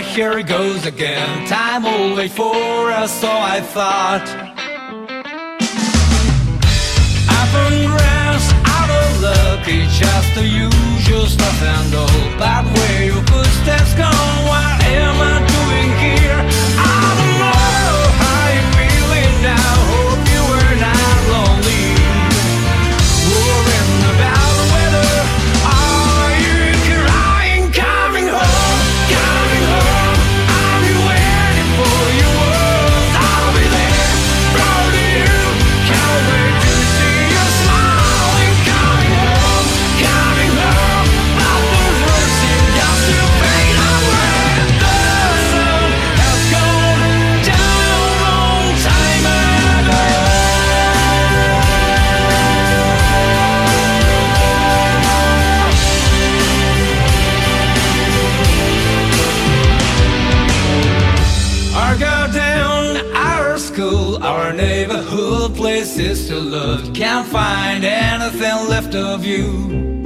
here it goes again. Time will wait for us, so I thought. Up and out of luck, it's just the usual stuff and all. But where school, our neighborhood places to love. Can't find anything left of you.